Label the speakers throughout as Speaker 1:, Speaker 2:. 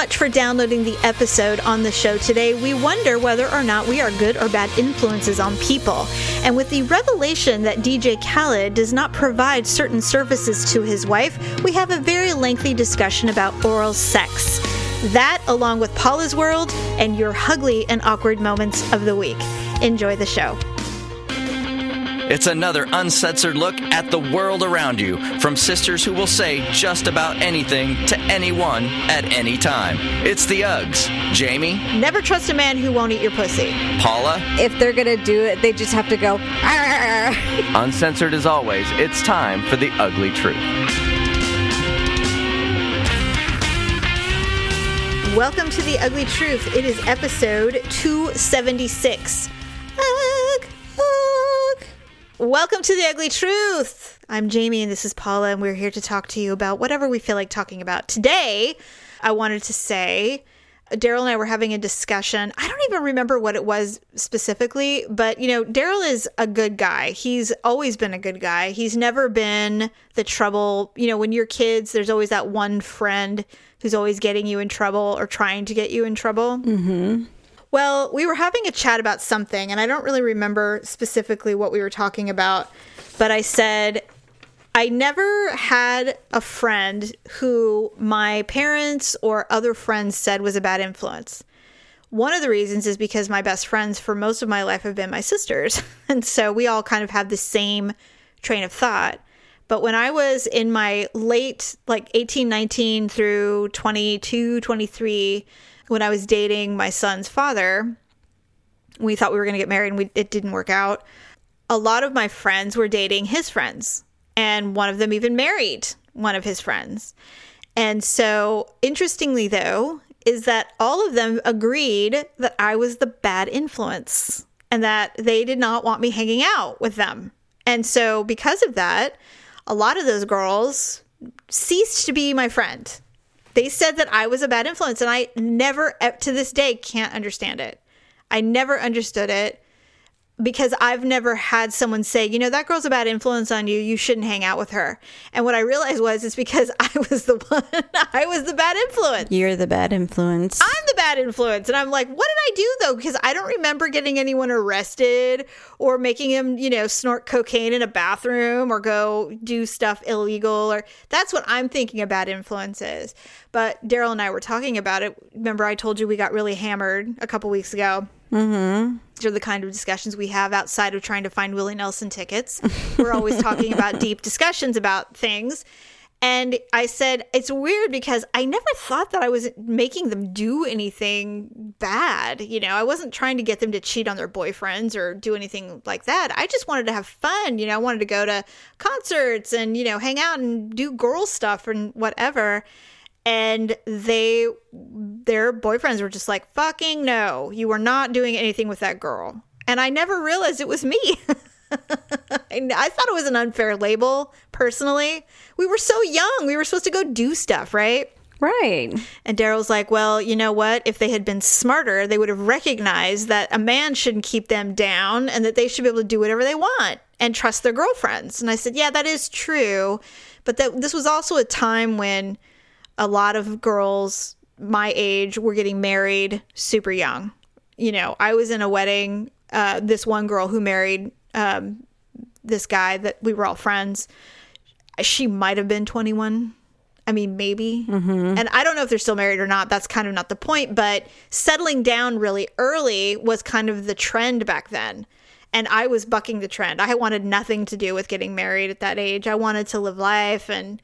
Speaker 1: much for downloading the episode on the show today. We wonder whether or not we are good or bad influences on people. And with the revelation that DJ Khaled does not provide certain services to his wife, we have a very lengthy discussion about oral sex. That, along with Paula's World and your ugly and awkward moments of the week. Enjoy the show.
Speaker 2: It's another uncensored look at the world around you from sisters who will say just about anything to anyone at any time. It's the Uggs. Jamie,
Speaker 1: Never trust a man who won't eat your pussy.
Speaker 2: Paula,
Speaker 3: If they're gonna do it, they just have to go. "Arr."
Speaker 2: uncensored as always, it's time for the ugly truth.
Speaker 1: Welcome to The Ugly Truth. It is episode 276. Ugh, ugh. Welcome to The Ugly Truth. I'm Jamie and this is Paula, and we're here to talk to you about whatever we feel like talking about. Today, I wanted to say Daryl and I were having a discussion. I don't even remember what it was specifically, but you know, Daryl is a good guy. He's always been a good guy. He's never been the trouble. You know, when you're kids, there's always that one friend who's always getting you in trouble or trying to get you in trouble. Mm-hmm. Well, we were having a chat about something, and I don't really remember specifically what we were talking about, but I said, I never had a friend who my parents or other friends said was a bad influence. One of the reasons is because my best friends for most of my life have been my sisters. And so we all kind of have the same train of thought. But when I was in my late, like 18, 19 through 22, 23, when I was dating my son's father, we thought we were going to get married and we, it didn't work out. A lot of my friends were dating his friends, and one of them even married one of his friends. And so, interestingly, though, is that all of them agreed that I was the bad influence and that they did not want me hanging out with them. And so, because of that, a lot of those girls ceased to be my friend. They said that I was a bad influence, and I never, to this day, can't understand it. I never understood it because I've never had someone say, you know, that girl's a bad influence on you. You shouldn't hang out with her. And what I realized was it's because I was the one, I was the bad influence.
Speaker 3: You're the bad influence.
Speaker 1: I'm the bad influence. And I'm like, what did I do though? Because I don't remember getting anyone arrested or making him, you know, snort cocaine in a bathroom or go do stuff illegal or that's what I'm thinking a bad influence is. But Daryl and I were talking about it. Remember, I told you we got really hammered a couple weeks ago. Mm-hmm. These are the kind of discussions we have outside of trying to find Willie Nelson tickets. We're always talking about deep discussions about things. And I said, it's weird because I never thought that I was making them do anything bad. You know, I wasn't trying to get them to cheat on their boyfriends or do anything like that. I just wanted to have fun. You know, I wanted to go to concerts and, you know, hang out and do girl stuff and whatever. And they, their boyfriends were just like, fucking no, you were not doing anything with that girl. And I never realized it was me. I thought it was an unfair label, personally. We were so young. We were supposed to go do stuff, right?
Speaker 3: right.
Speaker 1: And Daryl's like, well, you know what? If they had been smarter, they would have recognized that a man shouldn't keep them down and that they should be able to do whatever they want and trust their girlfriends. And I said, yeah, that is true. But that this was also a time when a lot of girls my age were getting married super young. You know, I was in a wedding. Uh, this one girl who married um, this guy that we were all friends, she might have been 21. I mean, maybe. And I don't know if they're still married or not. That's kind of not the point. But settling down really early was kind of the trend back then. And I was bucking the trend. I wanted nothing to do with getting married at that age. I wanted to live life and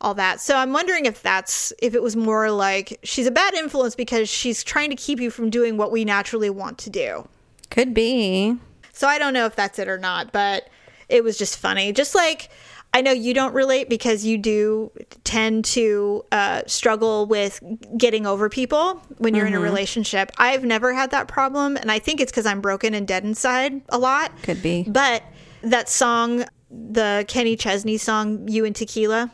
Speaker 1: all that. So I'm wondering if that's if it was more like she's a bad influence because she's trying to keep you from doing what we naturally want to do.
Speaker 3: Could be.
Speaker 1: So I don't know if that's it or not, but it was just funny. Just like I know you don't relate because you do tend to uh, struggle with getting over people when you're in a relationship. I've never had that problem, and I think it's because I'm broken and dead inside a lot.
Speaker 3: Could be.
Speaker 1: But that song, the Kenny Chesney song, "You and Tequila,"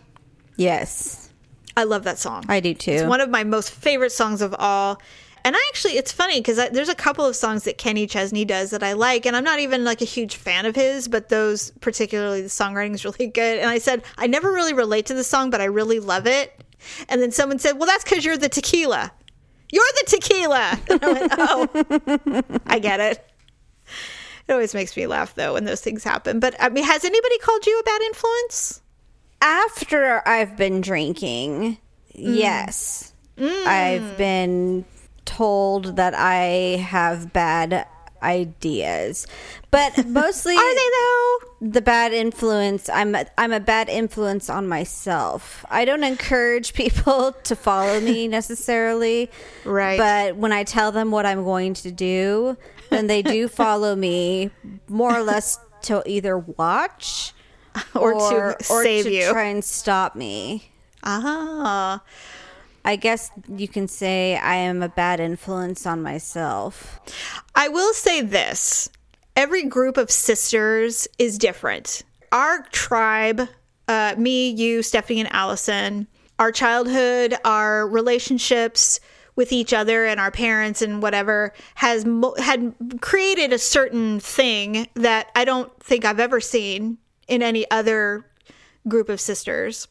Speaker 3: Yes.
Speaker 1: I love that song.
Speaker 3: I do too.
Speaker 1: It's one of my most favorite songs of all. And I actually, it's funny because there's a couple of songs that Kenny Chesney does that I like, and I'm not even like a huge fan of his, but those, particularly the songwriting is really good. And I said, I never really relate to the song, but I really love it. And then someone said, Well, that's because you're the tequila. You're the tequila. And I went, oh, I get it. It always makes me laugh though when those things happen. But I mean, has anybody called you a bad influence?
Speaker 3: After I've been drinking, mm. yes. Mm. I've been told that I have bad ideas. But mostly
Speaker 1: Are they though?
Speaker 3: the bad influence i'm a, i'm a bad influence on myself i don't encourage people to follow me necessarily
Speaker 1: Right.
Speaker 3: but when i tell them what i'm going to do then they do follow me more or less to either watch
Speaker 1: Or to save you.
Speaker 3: try and stop me
Speaker 1: Ah.
Speaker 3: i guess you can say i am a bad influence on myself
Speaker 1: I will say this every group of sisters is different. Our tribe, uh, me, you, Stephanie, and Allison, our childhood, our relationships with each other and our parents and whatever has mo- had created a certain thing that I don't think I've ever seen in any other group of sisters.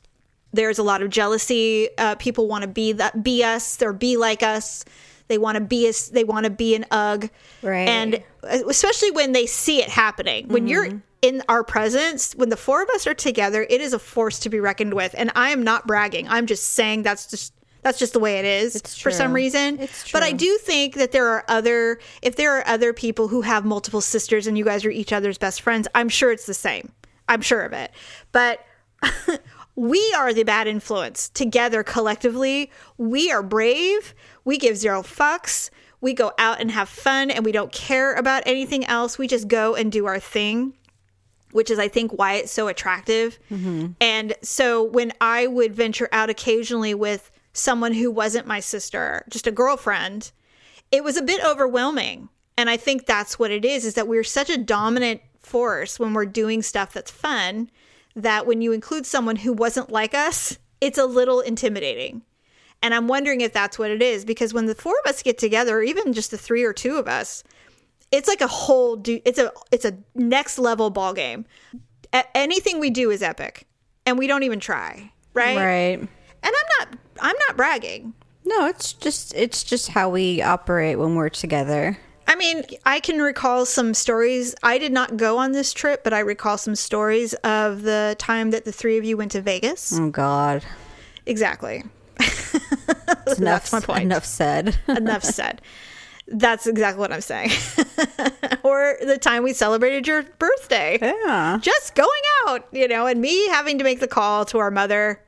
Speaker 1: There's a lot of jealousy. Uh, people want to be that, be us, or be like us. They want to be us. They want to be an UG,
Speaker 3: Right.
Speaker 1: And especially when they see it happening. When you're in our presence, when the four of us are together, it is a force to be reckoned with. And I am not bragging. I'm just saying that's just that's just the way it is for some reason.
Speaker 3: It's
Speaker 1: But I do think that there are other if there are other people who have multiple sisters and you guys are each other's best friends, I'm sure it's the same. I'm sure of it. But we are the bad influence together collectively. We are brave. We give zero fucks. We go out and have fun and we don't care about anything else. We just go and do our thing, which is, I think, why it's so attractive. Mm-hmm. And so when I would venture out occasionally with someone who wasn't my sister, just a girlfriend, it was a bit overwhelming. And I think that's what it is, is that we're such a dominant force when we're doing stuff that's fun that when you include someone who wasn't like us, it's a little intimidating. And I'm wondering if that's what it is because when the four of us get together, or even just the three or two of us, it's like a whole do it's a it's a next level ball game. A- anything we do is epic, and we don't even try, right?
Speaker 3: right
Speaker 1: And I'm not I'm not bragging.
Speaker 3: no it's just it's just how we operate when we're together
Speaker 1: I mean, I can recall some stories. I did not go on this trip, but I recall some stories of the time that the three of you went to Vegas.
Speaker 3: oh god
Speaker 1: Exactly.
Speaker 3: enough,
Speaker 1: That's my point.
Speaker 3: enough said
Speaker 1: Enough said. That's exactly what I'm saying. or the time we celebrated your birthday.
Speaker 3: yeah
Speaker 1: Just going out, you know, and me having to make the call to our mother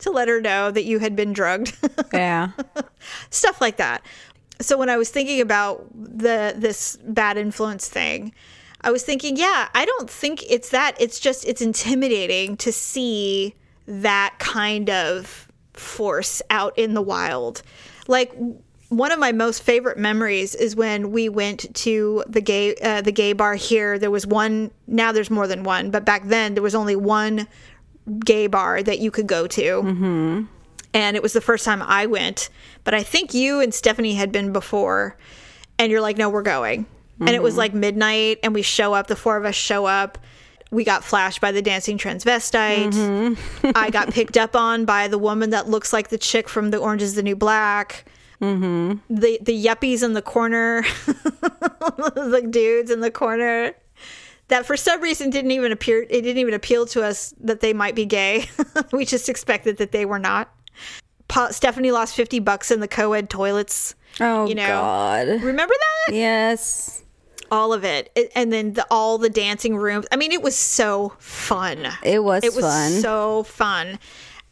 Speaker 1: to let her know that you had been drugged.
Speaker 3: yeah
Speaker 1: stuff like that. So when I was thinking about the this bad influence thing, I was thinking, yeah, I don't think it's that. It's just it's intimidating to see that kind of force out in the wild. Like one of my most favorite memories is when we went to the gay uh, the gay bar here. There was one. Now there's more than one, but back then there was only one gay bar that you could go to and it was the first time I went. But I think you and Stephanie had been before, and you're like, no, we're going. And it was mm-hmm. like midnight, and we show up. The four of us show up. We got flashed by the dancing transvestite. Mm-hmm. I got picked up on by the woman that looks like the chick from The Orange Is the New Black. Mm-hmm. The the yuppies in the corner, the dudes in the corner that for some reason didn't even appear it didn't even appeal to us that they might be gay we just expected that they were not Pa- stephanie lost 50 bucks in the co-ed toilets
Speaker 3: oh
Speaker 1: you know.
Speaker 3: God.
Speaker 1: Remember that?
Speaker 3: Yes.
Speaker 1: All of it. It- and then the, all the dancing rooms. I mean it was so fun.
Speaker 3: It was,
Speaker 1: it was
Speaker 3: fun.
Speaker 1: so fun.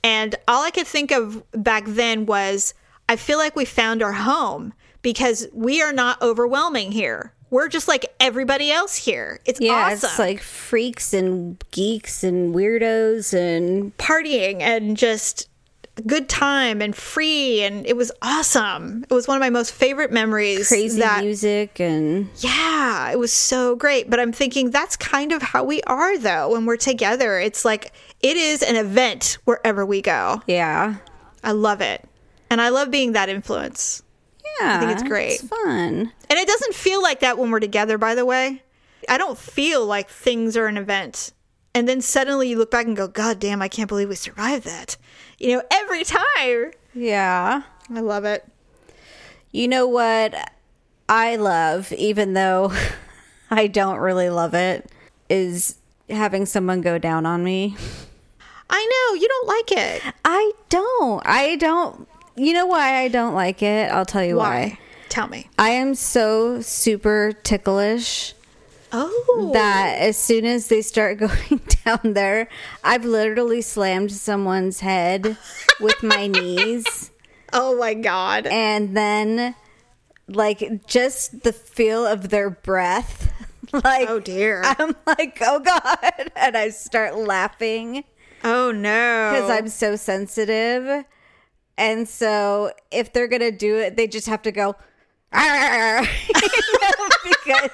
Speaker 1: And all i could think of back then was i feel like we found our home because we are not overwhelming here. We're just like everybody else here. It's
Speaker 3: yeah
Speaker 1: awesome.
Speaker 3: it's like freaks and geeks and weirdos and
Speaker 1: partying and just good time and free and it was awesome. It was one of my most favorite memories
Speaker 3: crazy
Speaker 1: that
Speaker 3: music and
Speaker 1: yeah it was so great. But i'm thinking that's kind of how we are though when we're together. It's like it is an event wherever we go.
Speaker 3: Yeah.
Speaker 1: I love it. And i love being that influence.
Speaker 3: Yeah I
Speaker 1: think it's great.
Speaker 3: fun.
Speaker 1: And it doesn't feel like that when we're together by the way. I don't feel like things are an event. And then suddenly you look back and go god damn i can't believe we survived that you know every time
Speaker 3: yeah
Speaker 1: I love it.
Speaker 3: You know what I love, even though I don't really love it, is having someone go down on me.
Speaker 1: I know you don't like it.
Speaker 3: I don't. I don't. You know why I don't like it? I'll tell you why.
Speaker 1: Why? Tell me.
Speaker 3: I am so super ticklish
Speaker 1: Oh,
Speaker 3: that as soon as they start going down there, I've literally slammed someone's head with my knees.
Speaker 1: oh my god.
Speaker 3: And then, like, just the feel of their breath. Like,
Speaker 1: Oh dear.
Speaker 3: I'm like, oh God. And I start laughing
Speaker 1: oh no.
Speaker 3: because I'm so sensitive. And so if they're going to do it, they just have to go, you know, because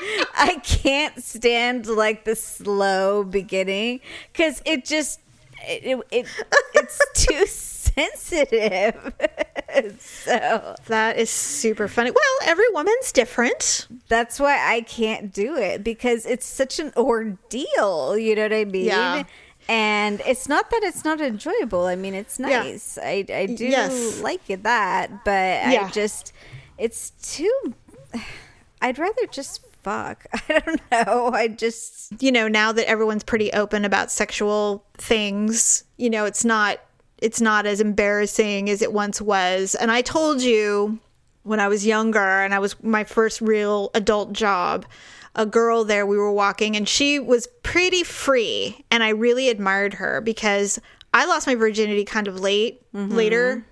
Speaker 3: I can't stand like the slow beginning because it just, it, it, it it's too sensitive. so
Speaker 1: that is super funny. Well, every woman's different.
Speaker 3: that's why I can't do it because it's such an ordeal. You know what I mean?
Speaker 1: Yeah.
Speaker 3: And it's not that it's not enjoyable. I mean, it's
Speaker 1: Yeah.
Speaker 3: nice. I, I do
Speaker 1: Yes.
Speaker 3: like it that, but
Speaker 1: Yeah.
Speaker 3: I just, it's too, I'd rather just fuck. I don't know. I just,
Speaker 1: you know now that everyone's pretty open about sexual things you know it's not it's not as embarrassing as it once was and i told you when i was younger and i was my first real adult job a girl there we were walking and she was pretty free and i really admired her because i lost my virginity kind of late mm-hmm. later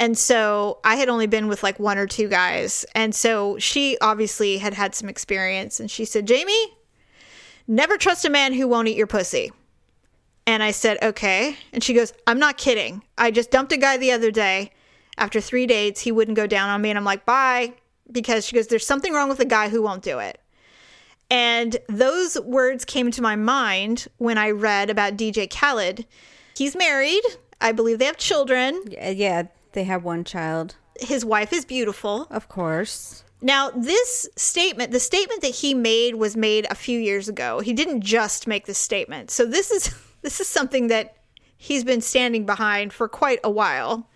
Speaker 1: and so I had only been with like one or two guys. And so she obviously had had some experience. And she said, Jamie, never trust a man who won't eat your pussy. And I said, okay. And she goes, I'm not kidding. I just dumped a guy the other day. After three dates, he wouldn't go down on me. And I'm like, bye. Because she goes, there's something wrong with a guy who won't do it. And those words came to my mind when I read about DJ Khaled. He's married. I believe they have children.
Speaker 3: yeah, they have one child,
Speaker 1: His wife is beautiful.
Speaker 3: of course.
Speaker 1: Now, this statement, the statement that he made was made a few years ago. He didn't just make this statement. So this is this is something that he's been standing behind for quite a while.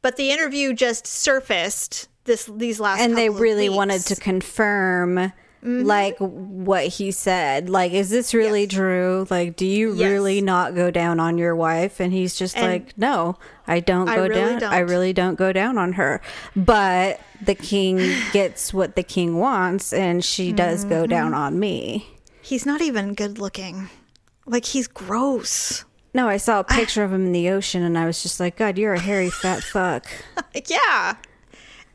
Speaker 1: But the interview just surfaced this these last
Speaker 3: and they really
Speaker 1: weeks.
Speaker 3: wanted to confirm like what he said like is this really
Speaker 1: Yes.
Speaker 3: true like do you
Speaker 1: Yes.
Speaker 3: really not go down on your wife and he's just
Speaker 1: And-
Speaker 3: like no i don't
Speaker 1: I
Speaker 3: go
Speaker 1: really
Speaker 3: down i
Speaker 1: don't.
Speaker 3: really don't go down on her but the king gets what the king wants and she does go
Speaker 1: Mm-hmm.
Speaker 3: down on me
Speaker 1: He's not even good looking. Like he's gross.
Speaker 3: no i saw a picture of him in the ocean and i was just like god you're a hairy fat fuck
Speaker 1: Like, yeah.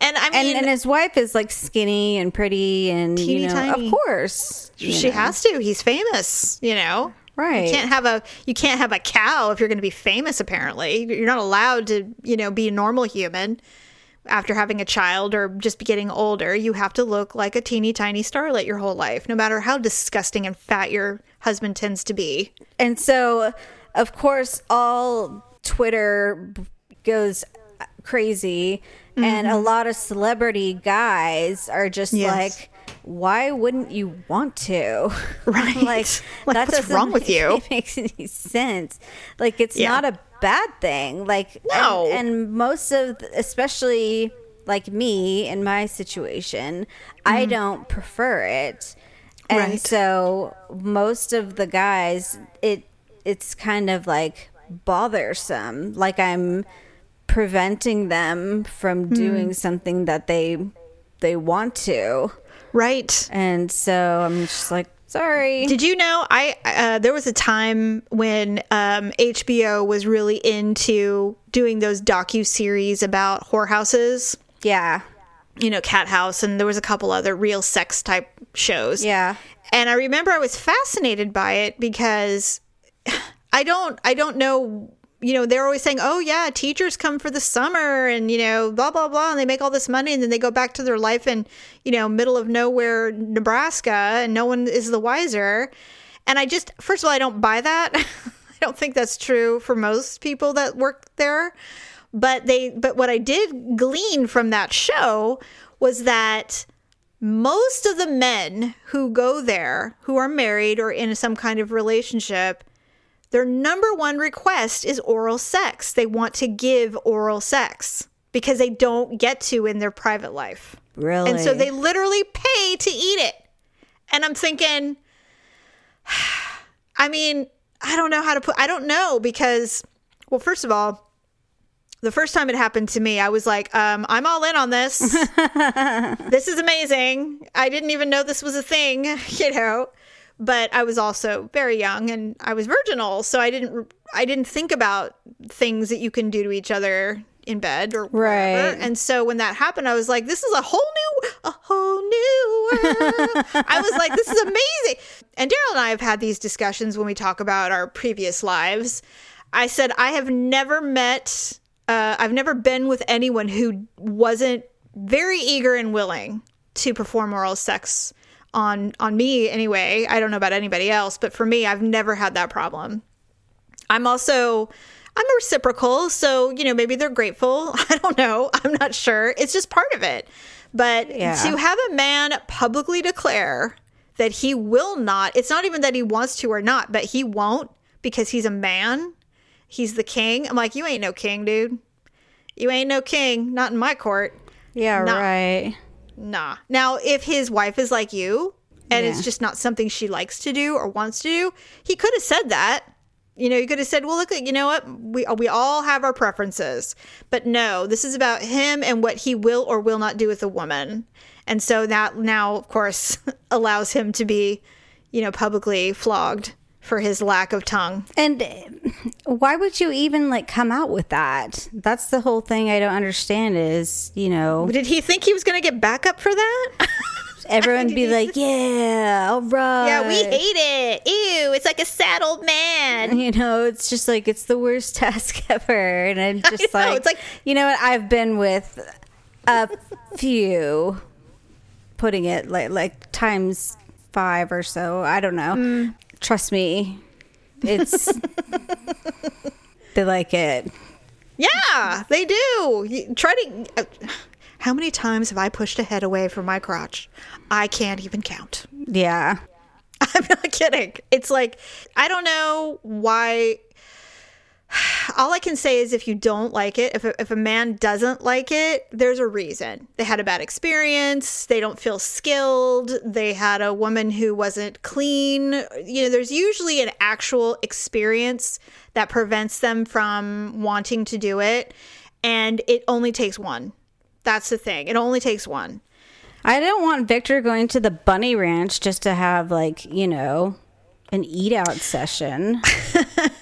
Speaker 1: And I mean
Speaker 3: and his wife is like skinny and pretty and you know
Speaker 1: tiny.
Speaker 3: of course
Speaker 1: she
Speaker 3: know.
Speaker 1: has to. He's famous, you know.
Speaker 3: Right.
Speaker 1: You can't have a you can't have a cow if you're going to be famous apparently. You're not allowed to, you know, be a normal human after having a child or just getting older. You have to look like a teeny tiny starlet your whole life, no matter how disgusting and fat your husband tends to be.
Speaker 3: And so, of course, all Twitter goes crazy, and a lot of celebrity guys are just
Speaker 1: Mm-hmm. Yes.
Speaker 3: like, "Why wouldn't you want to?"
Speaker 1: Right.
Speaker 3: like,
Speaker 1: Like,
Speaker 3: that
Speaker 1: what's wrong with you?
Speaker 3: makes any sense. Like, it's
Speaker 1: Yeah.
Speaker 3: not a bad thing. Like, and-
Speaker 1: No.
Speaker 3: and, most of, especially like me in my situation, I don't prefer it. And
Speaker 1: Mm-hmm. Right.
Speaker 3: so most of the guys, it it's kind of like bothersome. Like I'm preventing them from
Speaker 1: Hmm.
Speaker 3: doing something that they they want to.
Speaker 1: Right.
Speaker 3: And so I'm just like, sorry.
Speaker 1: Did you know I uh, there was a time when um, HBO was really into doing those docu series about whorehouses,
Speaker 3: yeah.
Speaker 1: you know, Cat House, and there was a couple other real sex type shows.
Speaker 3: Yeah.
Speaker 1: And I remember I was fascinated by it because I don't I don't know you know they're always saying oh yeah teachers come for the summer and you know blah blah blah and they make all this money and then they go back to their life in you know middle of nowhere Nebraska and no one is the wiser. And I just first of all I don't buy that. I don't think that's true for most people that work there. But they but what I did glean from that show was that most of the men who go there who are married or in some kind of relationship their number one request is oral sex they want to give oral sex because they don't get to in their private life.
Speaker 3: Really?
Speaker 1: And so they literally pay to eat it. And I'm thinking, I mean, I don't know how to put, I don't know because, well, first of all, the first time it happened to me, I was like, um, I'm all in on this. this is amazing. I didn't even know this was a thing, you know. But I was also very young and I was virginal, so I didn't I didn't think about things that you can do to each other in bed or whatever.
Speaker 3: Right.
Speaker 1: And so when that happened, I was like, this is a whole new a whole new world. I was like, this is amazing. And Daryl and I have had these discussions when we talk about our previous lives. I said I have never met uh, I've never been with anyone who wasn't very eager and willing to perform oral sex on on me anyway. I don't know about anybody else, but for me, I've never had that problem. I'm also I'm a reciprocal, so you know maybe they're grateful. I don't know. I'm not sure. It's just part of it. But
Speaker 3: Yeah.
Speaker 1: to have a man publicly declare that he will not, it's not even that he wants to or not, but he won't because he's a man. He's the king. I'm like, you ain't no king, dude. You ain't no king. Not in my court.
Speaker 3: yeah,
Speaker 1: No.
Speaker 3: right.
Speaker 1: Nah. Now, if his wife is like you and
Speaker 3: Yeah.
Speaker 1: it's just not something she likes to do or wants to do, he could have said that. You know, he could have said, "Well, look, you know what? We uh, we all have our preferences." But no, this is about him and what he will or will not do with a woman. And so that now, of course, allows him to be, you know, publicly flogged for his lack of tongue.
Speaker 3: And uh, why would you even like come out with that? That's the whole thing I don't understand is, you know,
Speaker 1: Did he think he was going to get backup for that?
Speaker 3: everyone be like, yeah, all right.
Speaker 1: yeah, we hate it. Ew, it's like a sad old man.
Speaker 3: You know, it's just like it's the worst task ever, and I'm just
Speaker 1: know,
Speaker 3: like,
Speaker 1: it's like-
Speaker 3: you know what? I've been with a few, putting it like like times five or so. I don't know.
Speaker 1: Mm.
Speaker 3: Trust me, it's they like it.
Speaker 1: Yeah, they do. You try to. Uh, how many times have I pushed a head away from my crotch? I can't even count.
Speaker 3: Yeah,
Speaker 1: I'm not kidding. It's like, I don't know why. All I can say is if you don't like it, if a, if a man doesn't like it, there's a reason. They had a bad experience. They don't feel skilled. They had a woman who wasn't clean. You know, there's usually an actual experience that prevents them from wanting to do it. And it only takes one. That's the thing. It only takes one.
Speaker 3: I don't want Victor going to the bunny ranch just to have like you know an eat out session.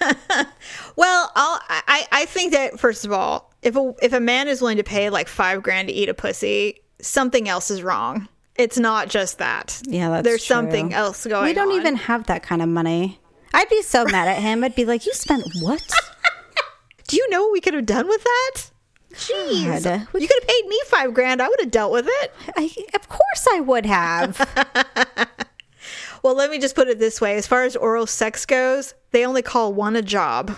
Speaker 1: Well, I'll, I I think that first of all, if a if a man is willing to pay like five grand to eat a pussy, something else is wrong. It's not just that.
Speaker 3: Yeah, that's
Speaker 1: there's
Speaker 3: true.
Speaker 1: something else going. On.
Speaker 3: We don't
Speaker 1: on.
Speaker 3: even have that kind of money. I'd be so mad at him. I'd be like, "You spent what?"
Speaker 1: Do you know what we could have done with that? Jeez,
Speaker 3: God.
Speaker 1: you could have paid me five grand. I would have dealt with it.
Speaker 3: I, of course, I would have.
Speaker 1: Well, let me just put it this way: as far as oral sex goes, they only call one a job.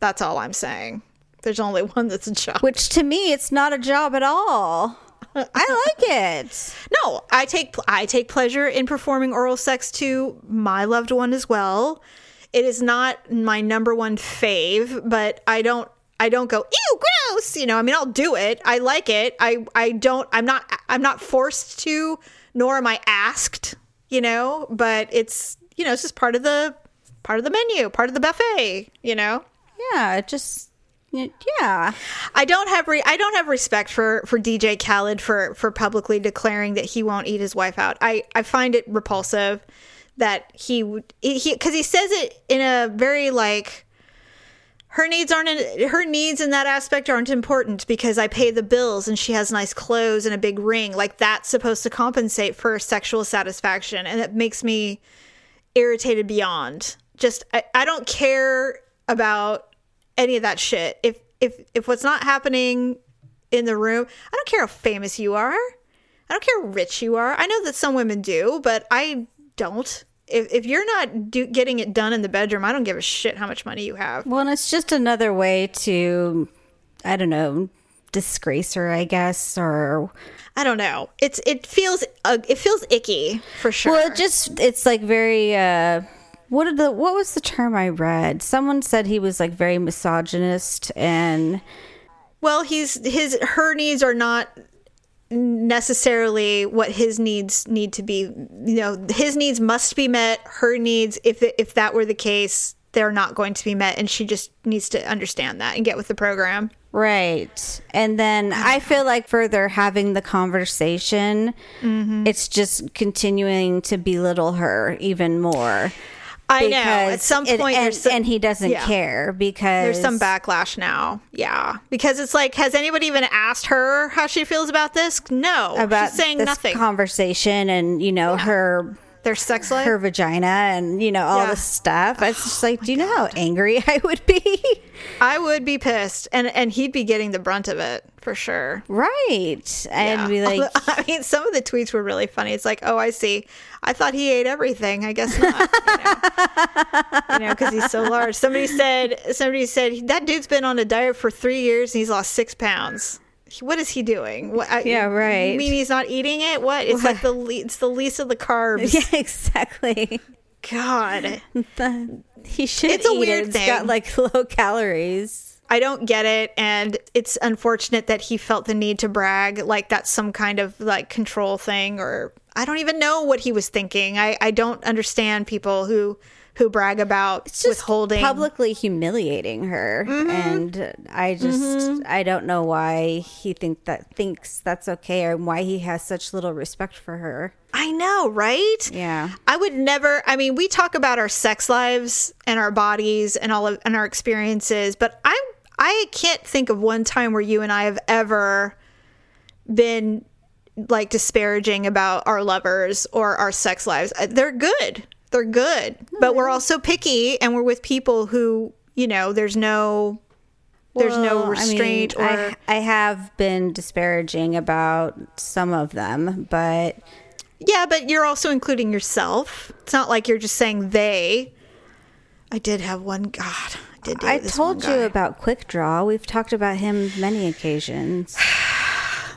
Speaker 1: That's all I'm saying. There's only one that's a job.
Speaker 3: Which to me, it's not a job at all. I like it.
Speaker 1: No, I take I take pleasure in performing oral sex to my loved one as well. It is not my number one fave, but I don't I don't go ew gross. You know, I mean, I'll do it. I like it. I I don't. I'm not I'm not forced to, nor am I asked. You know, but it's you know it's just part of the part of the menu, part of the buffet. You know.
Speaker 3: Yeah, it just yeah.
Speaker 1: I don't have re- I don't have respect for for DJ Khaled for for publicly declaring that he won't eat his wife out. I I find it repulsive that he would he because he says it in a very like her needs aren't her needs in that aspect aren't important because I pay the bills and she has nice clothes and a big ring. Like that's supposed to compensate for sexual satisfaction and it makes me irritated beyond. Just I, I don't care about any of that shit. If if if what's not happening in the room i don't care how famous you are. I don't care how rich you are. I know that some women do but i don't if, if you're not do, getting it done in the bedroom i don't give a shit how much money you have
Speaker 3: Well, and it's just another way to, I don't know, disgrace her, I guess, or
Speaker 1: i don't know it's it feels uh, it feels icky for sure
Speaker 3: well, it just it's like very. uh what did the what was the term I read? Someone said he was like very misogynist and
Speaker 1: Well, he's his her needs are not necessarily what his needs need to be. You know, his needs must be met. Her needs, if if that were the case, they're not going to be met, and she just needs to understand that and get with the program.
Speaker 3: Right. And then I feel like further having the conversation,
Speaker 1: Mm-hmm.
Speaker 3: it's just continuing to belittle her even more.
Speaker 1: I know. At some
Speaker 3: it-
Speaker 1: point,
Speaker 3: and,
Speaker 1: some,
Speaker 3: and he doesn't
Speaker 1: yeah.
Speaker 3: care because
Speaker 1: there's some backlash now. Yeah, because it's like, has anybody even asked her how she feels about this? No,
Speaker 3: about
Speaker 1: she's saying
Speaker 3: this
Speaker 1: nothing.
Speaker 3: conversation and you know her
Speaker 1: Their sex life.
Speaker 3: her vagina and you know all
Speaker 1: Yeah.
Speaker 3: this stuff. It's just like, oh do you know how angry I would be?
Speaker 1: I would be pissed, and and he'd be getting the brunt of it for sure.
Speaker 3: right. And
Speaker 1: Yeah.
Speaker 3: be like,
Speaker 1: I mean, some of the tweets were really funny. It's like, oh, I see. I thought he ate everything. I guess not. You know, because he's so large. Somebody said, somebody said that dude's been on a diet for three years and he's lost six pounds. What is he doing? What, I-
Speaker 3: Yeah, right.
Speaker 1: You mean he's not eating it? What? It's like the le- it's the least of the carbs.
Speaker 3: yeah, exactly.
Speaker 1: God,
Speaker 3: He should.
Speaker 1: It's a
Speaker 3: eat it.
Speaker 1: weird
Speaker 3: It's
Speaker 1: thing.
Speaker 3: got like low calories.
Speaker 1: I don't get it, and it's unfortunate that he felt the need to brag like that's some kind of like control thing, or I don't even know what he was thinking. I I don't understand people who who brag about
Speaker 3: It's just
Speaker 1: withholding.
Speaker 3: publicly humiliating her,
Speaker 1: Mm-hmm.
Speaker 3: and I just I don't know why he think that thinks that's okay or why he has such little respect for her.
Speaker 1: I know, right?
Speaker 3: Yeah.
Speaker 1: I would never. I mean, we talk about our sex lives and our bodies and all of and our experiences, but i'm I can't think of one time where you and I have ever been like disparaging about our lovers or our sex lives. Uh, They're good. They're good. But we're also picky and we're with people who, you know, there's no there's no restraint
Speaker 3: I mean,
Speaker 1: or
Speaker 3: I, I have been disparaging about some of them, but
Speaker 1: Yeah, but you're also including yourself. It's not like you're just saying they. I did have one. God, I
Speaker 3: I told you about Quick Draw. We've talked about him many occasions.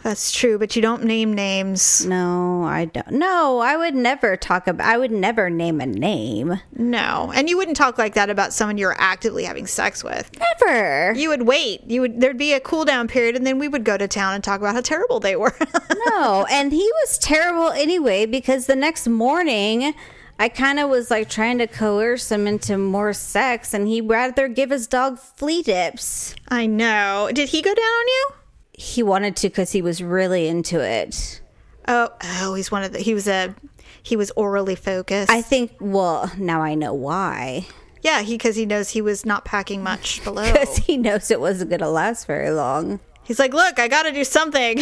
Speaker 1: That's true, but you don't name names.
Speaker 3: No, I don't. No, I would never talk about. I would never name a name.
Speaker 1: No, and you wouldn't talk like that about someone you're actively having sex with.
Speaker 3: Never.
Speaker 1: You would wait. You would. There'd be a cool down period, and then we would go to town and talk about how terrible they were.
Speaker 3: no, and he was terrible anyway because the next morning I kind of was like trying to coerce him into more sex, and he'd rather give his dog flea dips.
Speaker 1: I know. Did he go down on you?
Speaker 3: He wanted to because he was really into it.
Speaker 1: Oh, oh, he's one of the. He was a. He was orally focused.
Speaker 3: I think. Well, now I know why.
Speaker 1: yeah, he because he knows he was not packing much below.
Speaker 3: Because he knows it wasn't going to last very long.
Speaker 1: He's like, look, I got to do something.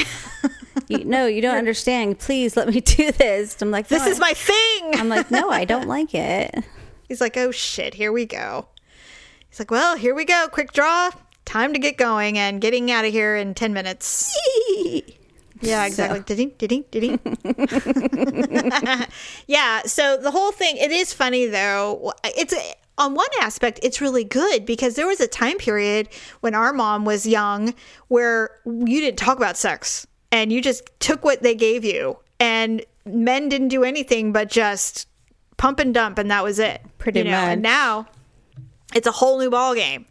Speaker 3: You, no, you don't understand. Please let me do this. I'm like,
Speaker 1: this
Speaker 3: "No,
Speaker 1: is my thing.
Speaker 3: I'm like, no, I don't like it.
Speaker 1: He's like, oh shit, here we go. He's like, well, here we go. Quick draw. Time to get going and getting out of here in 10 minutes. Yeah, exactly. Did he? Did he? Did he? yeah. So the whole thing, it is funny though. It's on one aspect, it's really good because there was a time period when our mom was young where you didn't talk about sex and you just took what they gave you, and men didn't do anything but just pump and dump, and that was it.
Speaker 3: Pretty
Speaker 1: you know? And now it's a whole new ball game,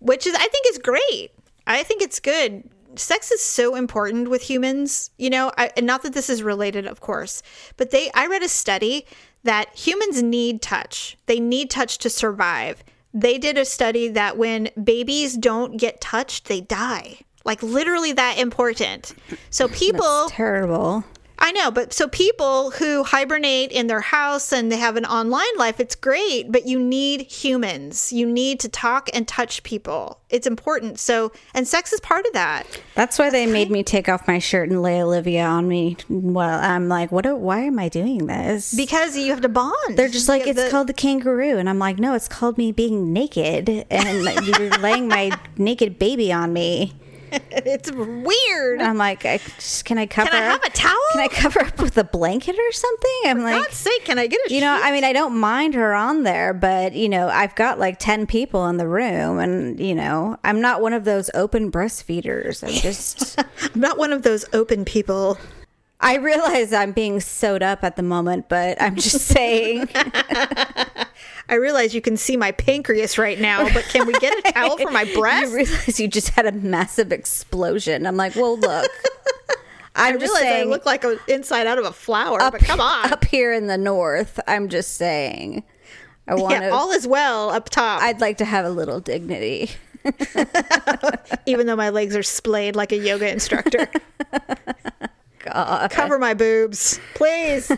Speaker 1: which is I think is great. I think it's good. Sex is so important with humans, you know. I, and not that this is related, of course, but they. I read a study that humans need touch. They need touch to survive. They did a study that when babies don't get touched, they die. Like literally that important. So people
Speaker 3: Terrible.
Speaker 1: I know, but so people who hibernate in their house and they have an online life, it's great, but you need humans. You need to talk and touch people. It's important. So, and sex is part of that.
Speaker 3: That's why they made me take off my shirt and lay Olivia on me. Well, I'm like, what? Are, why am I doing this?
Speaker 1: Because you have to bond.
Speaker 3: They're just like, it's
Speaker 1: the-
Speaker 3: called the kangaroo. And I'm like, no, it's called me being naked. And you're laying my naked baby on me.
Speaker 1: It's weird.
Speaker 3: I'm like, I, just, can I cover
Speaker 1: Can I have
Speaker 3: up?
Speaker 1: a towel?
Speaker 3: Can I cover up with a blanket or something? I'm
Speaker 1: For
Speaker 3: like,
Speaker 1: God's sake, can I get a
Speaker 3: you know. I mean, I don't mind her on there, but you know, I've got like 10 people in the room and you know, I'm not one of those open breastfeeders. I'm just,
Speaker 1: I'm not one of those open people.
Speaker 3: I realize I'm being sewed up at the moment, but I'm just saying,
Speaker 1: I realize you can see my pancreas right now, but can we get a towel for my breast?
Speaker 3: You realize you just had a massive explosion. I'm like, well, look. I'm
Speaker 1: I
Speaker 3: just
Speaker 1: realize I look like an inside out of a flower, but come on.
Speaker 3: up here in the north, I'm just saying. I want
Speaker 1: yeah, all is well up top,
Speaker 3: I'd like to have a little dignity.
Speaker 1: even though my legs are splayed like a yoga instructor.
Speaker 3: God.
Speaker 1: Cover my boobs, please.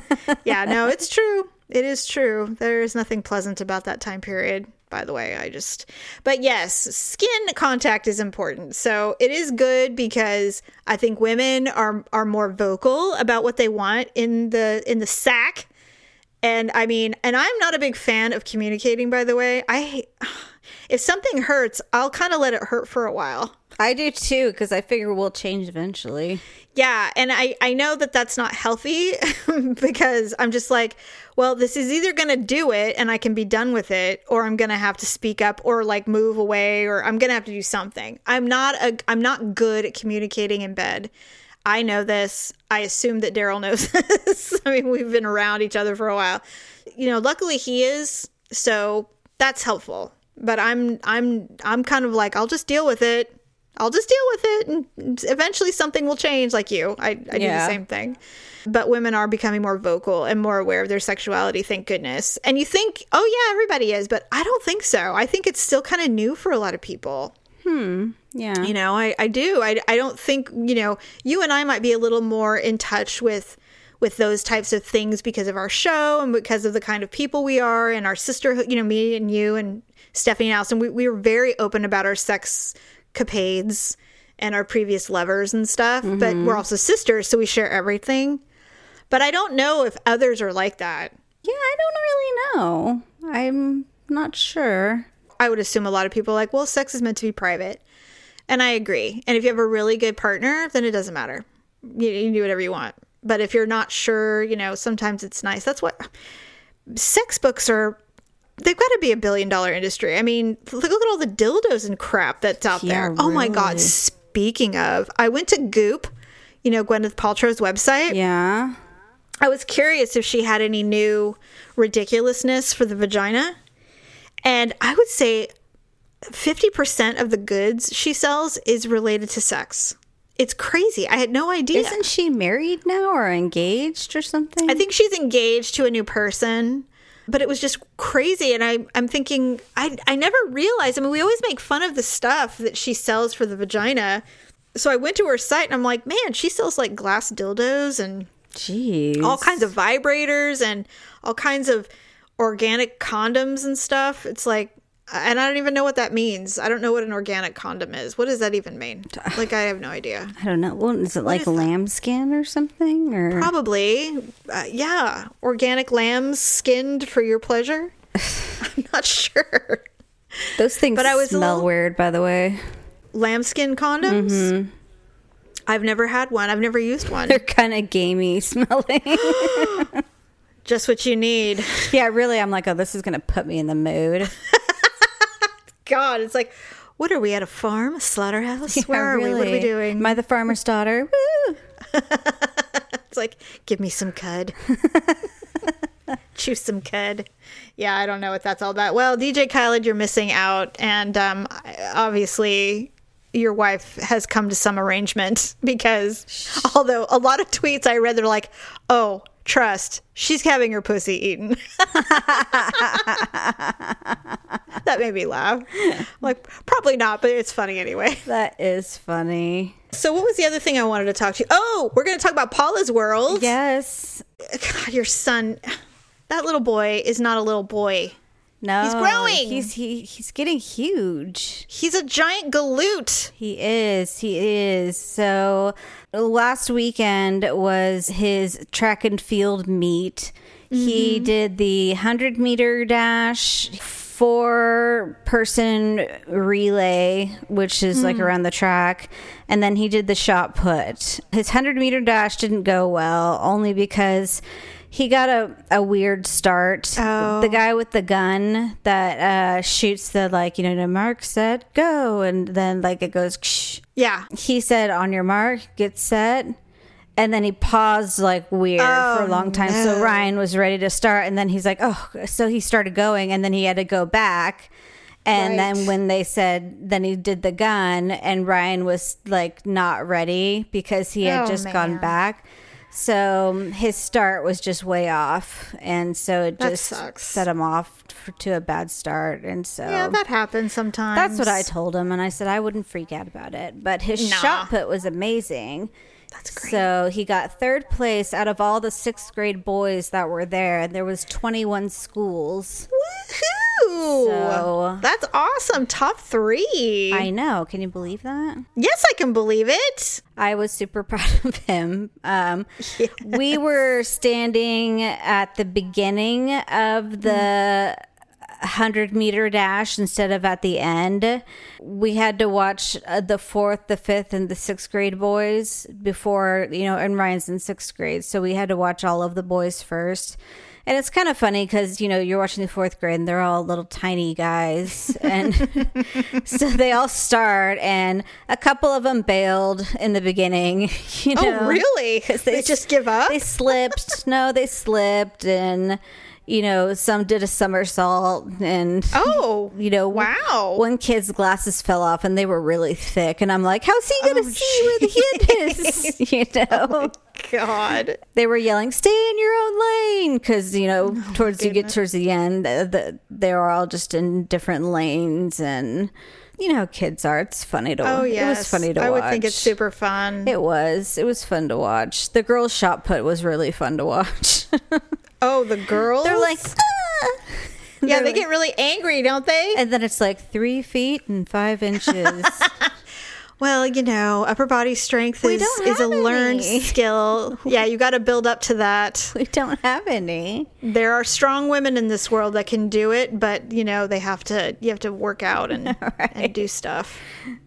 Speaker 1: yeah, no, it's true. It is true. There is nothing pleasant about that time period, by the way. I just, but yes, skin contact is important. So it is good because I think women are are more vocal about what they want in the in the sack. And I mean, and I'm not a big fan of communicating. By the way, I if something hurts, I'll kind of let it hurt for a while.
Speaker 3: I do too, because I figure we'll change eventually.
Speaker 1: Yeah, and I I know that that's not healthy because I'm just like, well, this is either going to do it and I can be done with it or I'm going to have to speak up or like move away or I'm going to have to do something. I'm not a I'm not good at communicating in bed. I know this. I assume that Daryl knows this. I mean, we've been around each other for a while. You know, luckily he is, so that's helpful. But I'm I'm I'm kind of like I'll just deal with it. I'll just deal with it and eventually something will change like you. I, I do the same thing. But women are becoming more vocal and more aware of their sexuality, thank goodness. And you think, oh yeah, everybody is, but I don't think so. I think it's still kind of new for a lot of people. Hmm.
Speaker 3: Yeah.
Speaker 1: You know, I, I do. I, I don't think, you know, you and I might be a little more in touch with with those types of things because of our show and because of the kind of people we are and our sisterhood, you know, me and you and Stephanie and Allison, we, we were very open about our sex capades and our previous lovers and stuff. But we're mm-hmm. also sisters, so we share everything. But I don't know if others are like that.
Speaker 3: Yeah, I don't really know. I'm not sure.
Speaker 1: I would assume a lot of people are like, well, sex is meant to be private. And I agree. And if you have a really good partner, then it doesn't matter. You, you can do whatever you want. But if you're not sure, you know, sometimes it's nice. That's what sex books are. They've got to be a billion dollar industry. I mean, look, look at all the dildos and crap that's out
Speaker 3: Yeah,
Speaker 1: there. Oh my God. Speaking of, I went to Goop, you know, Gwyneth Paltrow's website.
Speaker 3: Yeah.
Speaker 1: I was curious if she had any new ridiculousness for the vagina. And I would say 50% of the goods she sells is related to sex. It's crazy. I had no idea.
Speaker 3: Isn't she married now or engaged or something?
Speaker 1: I think she's engaged to a new person, but it was just crazy. And I, I'm thinking, I, I never realized. I mean, we always make fun of the stuff that she sells for the vagina. So I went to her site and I'm like, man, she sells like glass dildos and
Speaker 3: Jeez.
Speaker 1: all kinds of vibrators and all kinds of organic condoms and stuff. It's like, and I don't even know what that means. I don't know what an organic condom is. What does that even mean? Like, I have no idea.
Speaker 3: I don't know. Well, is it like
Speaker 1: is
Speaker 3: lambskin or something? Or
Speaker 1: Probably, uh, yeah, organic lambs skinned for your pleasure. I'm not sure.
Speaker 3: those things
Speaker 1: But I was
Speaker 3: smell
Speaker 1: little-
Speaker 3: weird, by the way.
Speaker 1: Lambskin condoms. I've never had one. I've never used one.
Speaker 3: They're kind of gamey smelling.
Speaker 1: Just what you need.
Speaker 3: yeah, really. I'm like, oh, this is gonna put me in the mood.
Speaker 1: God, it's like, what are we at a farm, a slaughterhouse? Where
Speaker 3: Yeah,
Speaker 1: are we? What are we doing?
Speaker 3: Am I the farmer's daughter? Woo!
Speaker 1: It's like, give me some cud. Chew some cud. Yeah, I don't know what that's all about. Well, DJ Khaled, you're missing out. And um, obviously, your wife has come to some arrangement because although a lot of tweets I read, they're like, oh, trust, she's having her pussy eaten. that made me laugh. Like, probably not, but it's funny anyway.
Speaker 3: That is funny.
Speaker 1: So, what was the other thing I wanted to talk to you? Oh, we're going to talk about Paula's world.
Speaker 3: Yes.
Speaker 1: God, your son, that little boy is not a little boy.
Speaker 3: No.
Speaker 1: He's growing.
Speaker 3: He's he, he's getting huge.
Speaker 1: He's a giant galoot.
Speaker 3: He is. He is. So last weekend was his track and field meet. He mm-hmm. did the 100 meter dash, four person relay, which is like mm. around the track. And then he did the shot put. His 100 meter dash didn't go well, only because he got a, a weird start.
Speaker 1: Oh.
Speaker 3: The guy with the gun that uh, shoots the, like, you know, the mark, set, go. And then, like, it goes, Ksh.
Speaker 1: Yeah.
Speaker 3: he said, on your mark, get set. And then he paused like weird for a
Speaker 1: Oh,
Speaker 3: long time. So. Ryan was ready to start. And then he's like, oh, so he started going. And then he had to go back. And
Speaker 1: Right.
Speaker 3: then when they said, then he did the gun, and Ryan was like not ready because he had
Speaker 1: Oh,
Speaker 3: just gone back. So his start was just way off. And so it
Speaker 1: That
Speaker 3: just
Speaker 1: sucks.
Speaker 3: set him off for, to a bad start. And so
Speaker 1: Yeah, that happens sometimes.
Speaker 3: that's what I told him, and I said I wouldn't freak out about it. But his
Speaker 1: Nah.
Speaker 3: shot put was amazing.
Speaker 1: That's great.
Speaker 3: So he got third place out of all the sixth grade boys that were there, and there was 21 schools.
Speaker 1: Woohoo!
Speaker 3: So-
Speaker 1: That's awesome. Top three.
Speaker 3: I know. Can you believe that?
Speaker 1: yes, I can believe it.
Speaker 3: I was super proud of him. Um, We were standing at the beginning of the 100 meter dash instead of at the end. We had to watch uh, the fourth, the fifth, and the sixth grade boys before, you know, and Ryan's in sixth grade. So we had to watch all of the boys first. And it's kind of funny because, you know, you're watching the fourth grade and they're all little tiny guys. And so they all start, and a couple of them bailed in the beginning. You know,
Speaker 1: oh, really?
Speaker 3: 'Cause
Speaker 1: They, just give up?
Speaker 3: They slipped. no, they slipped, and you know, some did a somersault, and
Speaker 1: oh,
Speaker 3: you know,
Speaker 1: wow.
Speaker 3: One kid's glasses fell off, and they were really thick, and I'm like, how's he gonna
Speaker 1: Oh,
Speaker 3: see where the kid is? you know.
Speaker 1: God.
Speaker 3: They were yelling, "Stay in your own lane!" Because you know,
Speaker 1: Oh,
Speaker 3: towards you get towards the end, the, the, they were all just in different lanes, and you know, how kids are. It's funny to.
Speaker 1: Oh,
Speaker 3: it
Speaker 1: yes.
Speaker 3: was funny to
Speaker 1: I
Speaker 3: watch.
Speaker 1: would think it's super fun.
Speaker 3: It was. It was fun to watch. The girls' shot put was really fun to watch.
Speaker 1: oh, the girls?
Speaker 3: They're like, "Ah!"
Speaker 1: yeah,
Speaker 3: they're
Speaker 1: they
Speaker 3: like-
Speaker 1: get really angry, don't they?
Speaker 3: and then it's like three feet and five inches.
Speaker 1: Well, you know, upper body strength is, is a
Speaker 3: have
Speaker 1: learned skill. Yeah, you got to build up to that.
Speaker 3: we don't have any.
Speaker 1: There are strong women in this world that can do it, but you know, they have to you have to work out and, and do stuff.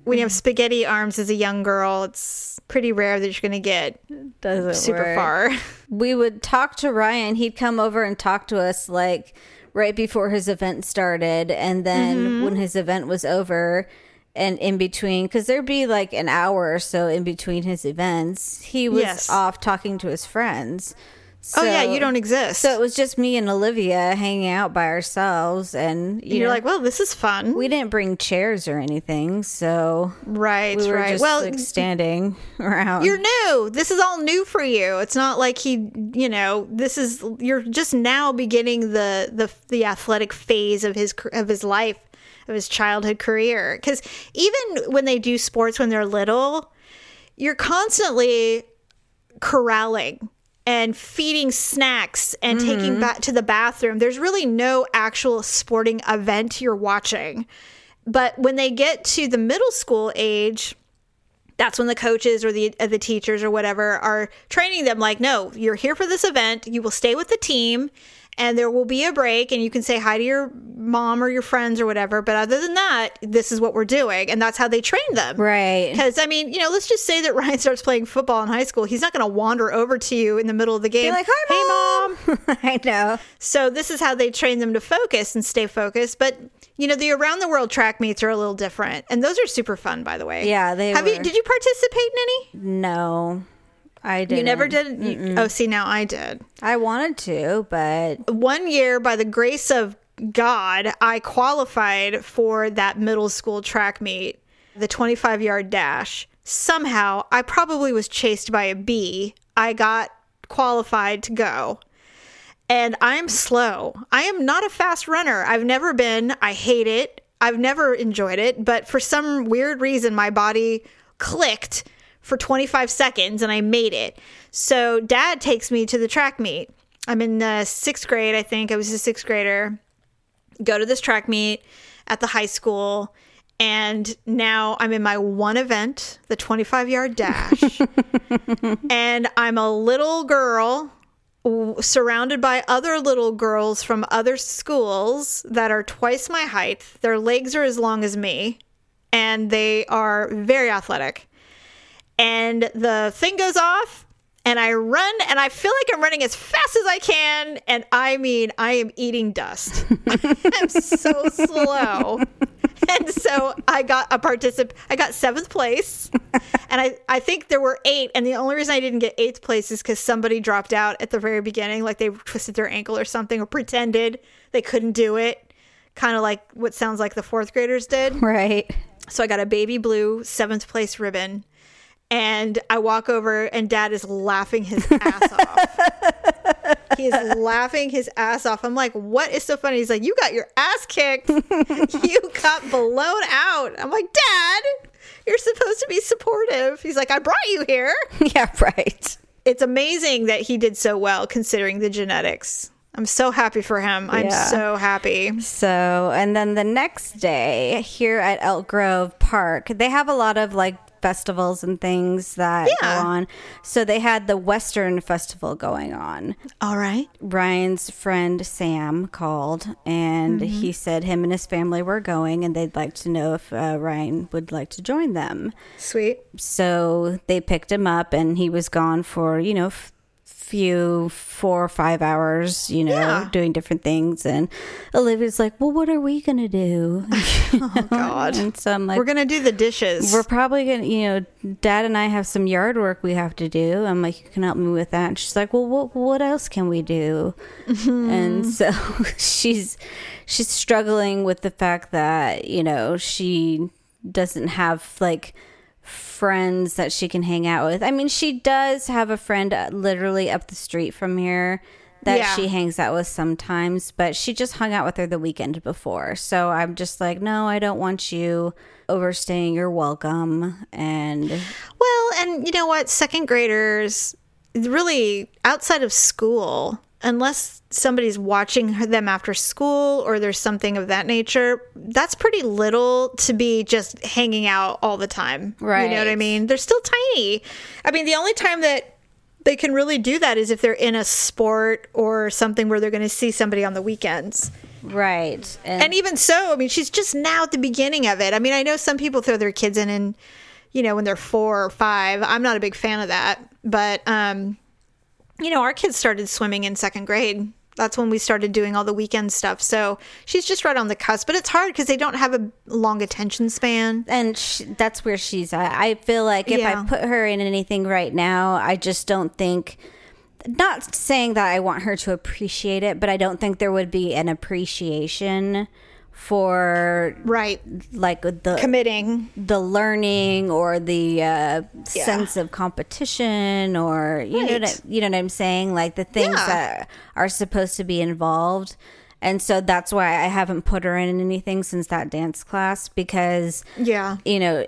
Speaker 1: When you have spaghetti arms as a young girl, it's pretty rare that you're going to get
Speaker 3: Doesn't
Speaker 1: super
Speaker 3: work.
Speaker 1: far.
Speaker 3: We would talk to Ryan. He'd come over and talk to us like right before his event started, and then
Speaker 1: Mm-hmm.
Speaker 3: when his event was over. And in between, because there'd be like an hour or so in between his events, he was
Speaker 1: Yes.
Speaker 3: off talking to his friends.
Speaker 1: oh yeah, you don't exist.
Speaker 3: So it was just me and Olivia hanging out by ourselves, and you
Speaker 1: you're
Speaker 3: know,
Speaker 1: like, well, this is fun.
Speaker 3: we didn't bring chairs or anything, so
Speaker 1: right,
Speaker 3: we were
Speaker 1: right.
Speaker 3: just
Speaker 1: well,
Speaker 3: like standing around.
Speaker 1: you're new. This is all new for you. It's not like he, you know, this is you're just now beginning the the the athletic phase of his of his life, of his childhood career. Cuz even when they do sports when they're little, you're constantly corralling and feeding snacks and taking back to the bathroom. There's really no actual sporting event you're watching. But when they get to the middle school age, that's when the coaches or the uh, the teachers or whatever are training them like no you're here for this event you will stay with the team and there will be a break and you can say hi to your mom or your friends or whatever but other than that this is what we're doing and that's how they train them
Speaker 3: right.
Speaker 1: because i mean you know let's just say that ryan starts playing football in high school he's not going to wander over to you in the middle of the game
Speaker 3: Be like, hi,
Speaker 1: hey mom
Speaker 3: I know.
Speaker 1: so this is how they train them to focus and stay focused. But you know, the around the world track meets are a little different, and those are super fun, by the way.
Speaker 3: Yeah, they
Speaker 1: have you. Did you participate in any?
Speaker 3: No, I didn't.
Speaker 1: You never did. You- oh, see, now I did.
Speaker 3: I wanted to, but
Speaker 1: One year, by the grace of God, I qualified for that middle school track meet, the 25 yard dash. Somehow, I probably was chased by a bee. I got qualified to go. and I'm slow. I am not a fast runner. I've never been. I hate it. I've never enjoyed it, but for some weird reason, my body clicked for 25 seconds and I made it. So dad takes me to the track meet. I'm in the sixth grade, I think. I was a sixth grader. Go to this track meet at the high school. And now I'm in my one event, the 25 yard dash. and I'm a little girl surrounded by other little girls from other schools that are twice my height. Their legs are as long as me, and they are very athletic. And the thing goes off, and I run, and I feel like I'm running as fast as I can. And I mean, I am eating dust. I'm so slow. and so I got a particip. I got seventh place, and I I think there were eight. And the only reason I didn't get eighth place is because somebody dropped out at the very beginning, like they twisted their ankle or something, or pretended they couldn't do it, kind of like what sounds like the fourth graders did.
Speaker 3: Right.
Speaker 1: So I got a baby blue seventh place ribbon. And I walk over, and dad is laughing his ass off. He is laughing his ass off. I'm like, what is so funny? He's like, you got your ass kicked. you got blown out. I'm like, Dad, you're supposed to be supportive. He's like, I brought you here.
Speaker 3: Yeah, right.
Speaker 1: It's amazing that he did so well considering the genetics. I'm so happy for him. I'm
Speaker 3: Yeah.
Speaker 1: so happy.
Speaker 3: So, and then the next day here at Elk Grove Park, they have a lot of like festivals and things that
Speaker 1: Yeah.
Speaker 3: go on. So they had the Western Festival going on.
Speaker 1: All right.
Speaker 3: Ryan's friend Sam called and
Speaker 1: Mm-hmm.
Speaker 3: he said him and his family were going and they'd like to know if uh, Ryan would like to join them.
Speaker 1: Sweet.
Speaker 3: So they picked him up and he was gone for, you know, f- few four or five hours, you know,
Speaker 1: Yeah.
Speaker 3: doing different things. And Olivia's like, well, what are we going to do?
Speaker 1: Oh, God.
Speaker 3: and so I'm like,
Speaker 1: We're going to do the dishes.
Speaker 3: we're probably gonna, you know, Dad and I have some yard work we have to do. I'm like, you can help me with that. And she's like, well, what what else can we do? Mm-hmm. And so she's she's struggling with the fact that you know she doesn't have like friends that she can hang out with. I mean, she does have a friend uh, literally up the street from here that
Speaker 1: Yeah.
Speaker 3: she hangs out with sometimes, but she just hung out with her the weekend before. So I'm just like, no, I don't want you overstaying your welcome. And
Speaker 1: Well, and you know what? Second graders, really outside of school, unless somebody's watching them after school or there's something of that nature, that's pretty little to be just hanging out all the time. Right. You know what I mean? They're still tiny. I mean, the only time that they can really do that is if they're in a sport or something where they're going to see somebody on the weekends.
Speaker 3: right. And,
Speaker 1: And even so, I mean, she's just now at the beginning of it. I mean, I know some people throw their kids in and, you know, when they're four or five. I'm not a big fan of that. But, um, you know, our kids started swimming in second grade. That's when we started doing all the weekend stuff. So she's just right on the cusp. But it's hard because they don't have a long attention span.
Speaker 3: and sh that's where she's at. I feel like if
Speaker 1: Yeah.
Speaker 3: I put her in anything right now, I just don't think. Not saying that I want her to appreciate it, but I don't think there would be an appreciation for
Speaker 1: Right.
Speaker 3: like the
Speaker 1: Committing.
Speaker 3: the learning or the uh, sense of competition or you know what I, you know what I'm saying like the things
Speaker 1: Yeah.
Speaker 3: that are supposed to be involved and so that's why I haven't put her in anything since that dance class because
Speaker 1: Yeah.
Speaker 3: you know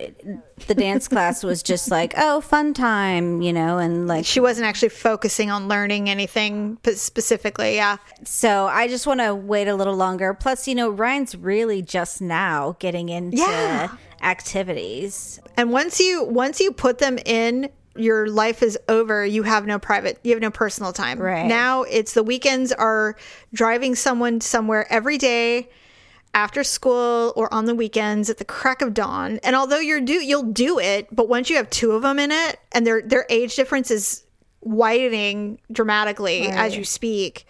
Speaker 3: the dance class was just like oh fun time you know and like
Speaker 1: She wasn't actually focusing on learning anything specifically. Yeah.
Speaker 3: so I just want to wait a little longer plus you know Ryan's really just now getting into
Speaker 1: Yeah.
Speaker 3: activities
Speaker 1: And once you once you put them in, your life is over. You have no private, you have no personal time.
Speaker 3: Right.
Speaker 1: Now it's the weekends are driving someone somewhere every day after school or on the weekends at the crack of dawn. And although you're do you'll do it, but once you have two of them in it and their their age difference is widening dramatically as you speak.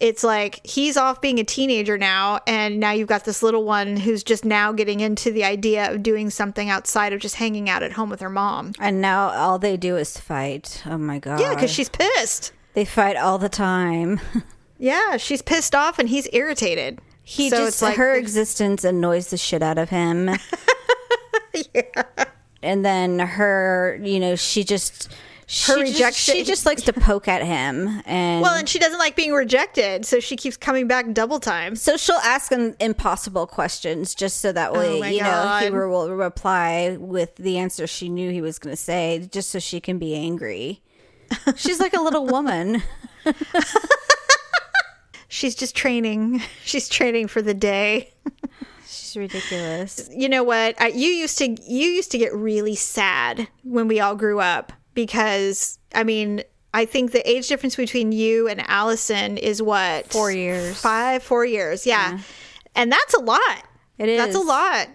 Speaker 1: It's like he's off being a teenager now, and now you've got this little one who's just now getting into the idea of doing something outside of just hanging out at home with her mom.
Speaker 3: And now all they do is fight. Oh my god.
Speaker 1: Yeah, because she's pissed.
Speaker 3: they fight all the time.
Speaker 1: Yeah, she's pissed off and he's irritated.
Speaker 3: He
Speaker 1: So
Speaker 3: just
Speaker 1: it's like-
Speaker 3: her existence annoys the shit out of him. Yeah. And then her, you know, she just she
Speaker 1: Her
Speaker 3: just,
Speaker 1: rejection-
Speaker 3: she just likes to poke at him and
Speaker 1: Well, and she doesn't like being rejected, so she keeps coming back double time.
Speaker 3: so she'll ask him impossible questions just so that way,
Speaker 1: Oh
Speaker 3: you know, he
Speaker 1: God.
Speaker 3: will reply with the answer she knew he was going to say just so she can be angry. She's like a little woman.
Speaker 1: She's just training. She's training for the day.
Speaker 3: She's ridiculous.
Speaker 1: you know what I, you used to you used to get really sad when we all grew up because i mean i think the age difference between you and allison is what?
Speaker 3: Four years.
Speaker 1: five four years yeah, and that's a lot.
Speaker 3: It
Speaker 1: that's a lot.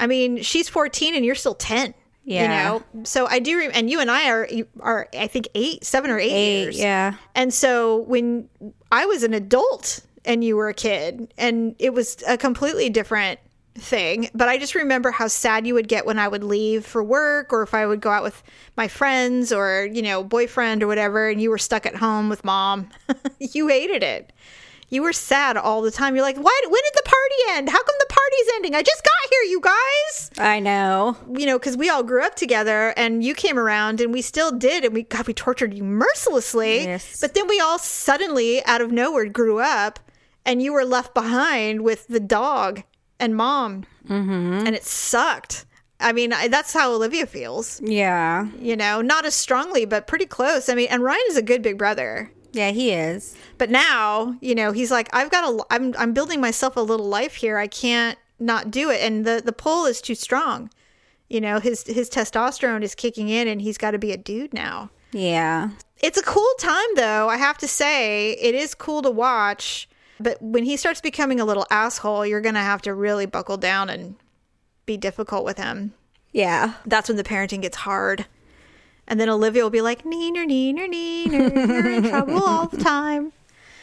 Speaker 1: I mean she's 14 and you're still 10
Speaker 3: Yeah.
Speaker 1: you know? So i do re- and you and i are are i think eight seven or eight,
Speaker 3: Eight,
Speaker 1: years.
Speaker 3: yeah.
Speaker 1: and so when I was an adult and you were a kid, and it was a completely different thing, but I just remember how sad you would get when I would leave for work or if I would go out with my friends or, you know, boyfriend or whatever, and you were stuck at home with mom. you hated it. You were sad all the time. You're like, why? When did the party end? How come the party's ending? I just got here, you guys.
Speaker 3: I know.
Speaker 1: You know, because we all grew up together, and you came around, and we still did, and we God, we tortured you mercilessly.
Speaker 3: Yes.
Speaker 1: But then we all suddenly, out of nowhere, grew up, and you were left behind with the dog and mom, mm-hmm. and it sucked. I mean, I, that's how Olivia feels.
Speaker 3: Yeah.
Speaker 1: You know, not as strongly, but pretty close. I mean, and Ryan is a good big brother.
Speaker 3: Yeah, he is.
Speaker 1: But now, you know, he's like, I've got a, I'm, I'm building myself a little life here. I can't not do it, and the the pull is too strong. You know, his his testosterone is kicking in, and he's got to be a dude now.
Speaker 3: Yeah.
Speaker 1: It's a cool time, though. I have to say, it is cool to watch. But when he starts becoming a little asshole, you're gonna have to really buckle down and be difficult with him.
Speaker 3: Yeah.
Speaker 1: That's when the parenting gets hard. And then Olivia will be like, neener, neener, neener, you're in trouble all the time.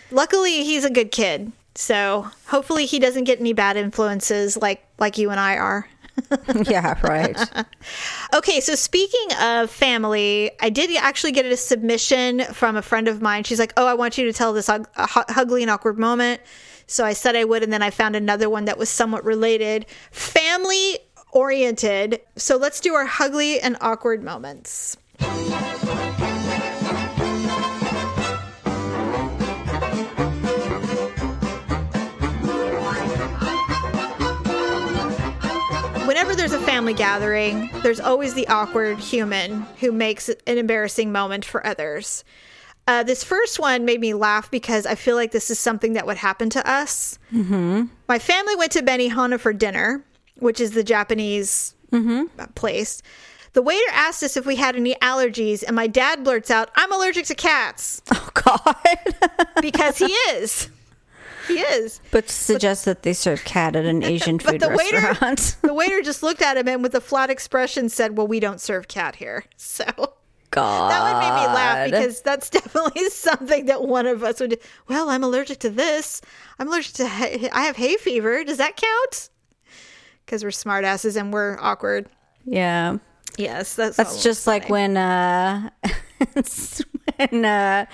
Speaker 1: Luckily, he's a good kid. So hopefully he doesn't get any bad influences like like you and I are.
Speaker 3: yeah, right.
Speaker 1: Okay, so speaking of family, I did actually get a submission from a friend of mine. She's like, "Oh, I want you to tell this ug- uh, hu- ugly and awkward moment." So I said I would, and then I found another one that was somewhat related, family oriented. So let's do our ugly and awkward moments. Family gathering, there's always the awkward human who makes an embarrassing moment for others. Uh, this first one made me laugh because I feel like this is something that would happen to us. Mm-hmm. My family went to Benihana for dinner, which is the Japanese uh, place. The waiter asked us if we had any allergies, and my dad blurts out, I'm allergic to cats
Speaker 3: Oh God.
Speaker 1: because he is. He is.
Speaker 3: but suggests that they serve cat at an Asian
Speaker 1: But
Speaker 3: food
Speaker 1: the waiter,
Speaker 3: restaurant.
Speaker 1: the waiter just looked at him and with a flat expression said, Well, we don't serve cat here. So
Speaker 3: God.
Speaker 1: that would make me laugh because that's definitely something that one of us would do. Well, I'm allergic to this. I'm allergic to, hay- I have hay fever. Does that count? Because we're smartasses and we're awkward.
Speaker 3: Yeah.
Speaker 1: Yes, that's
Speaker 3: That's just like when uh when uh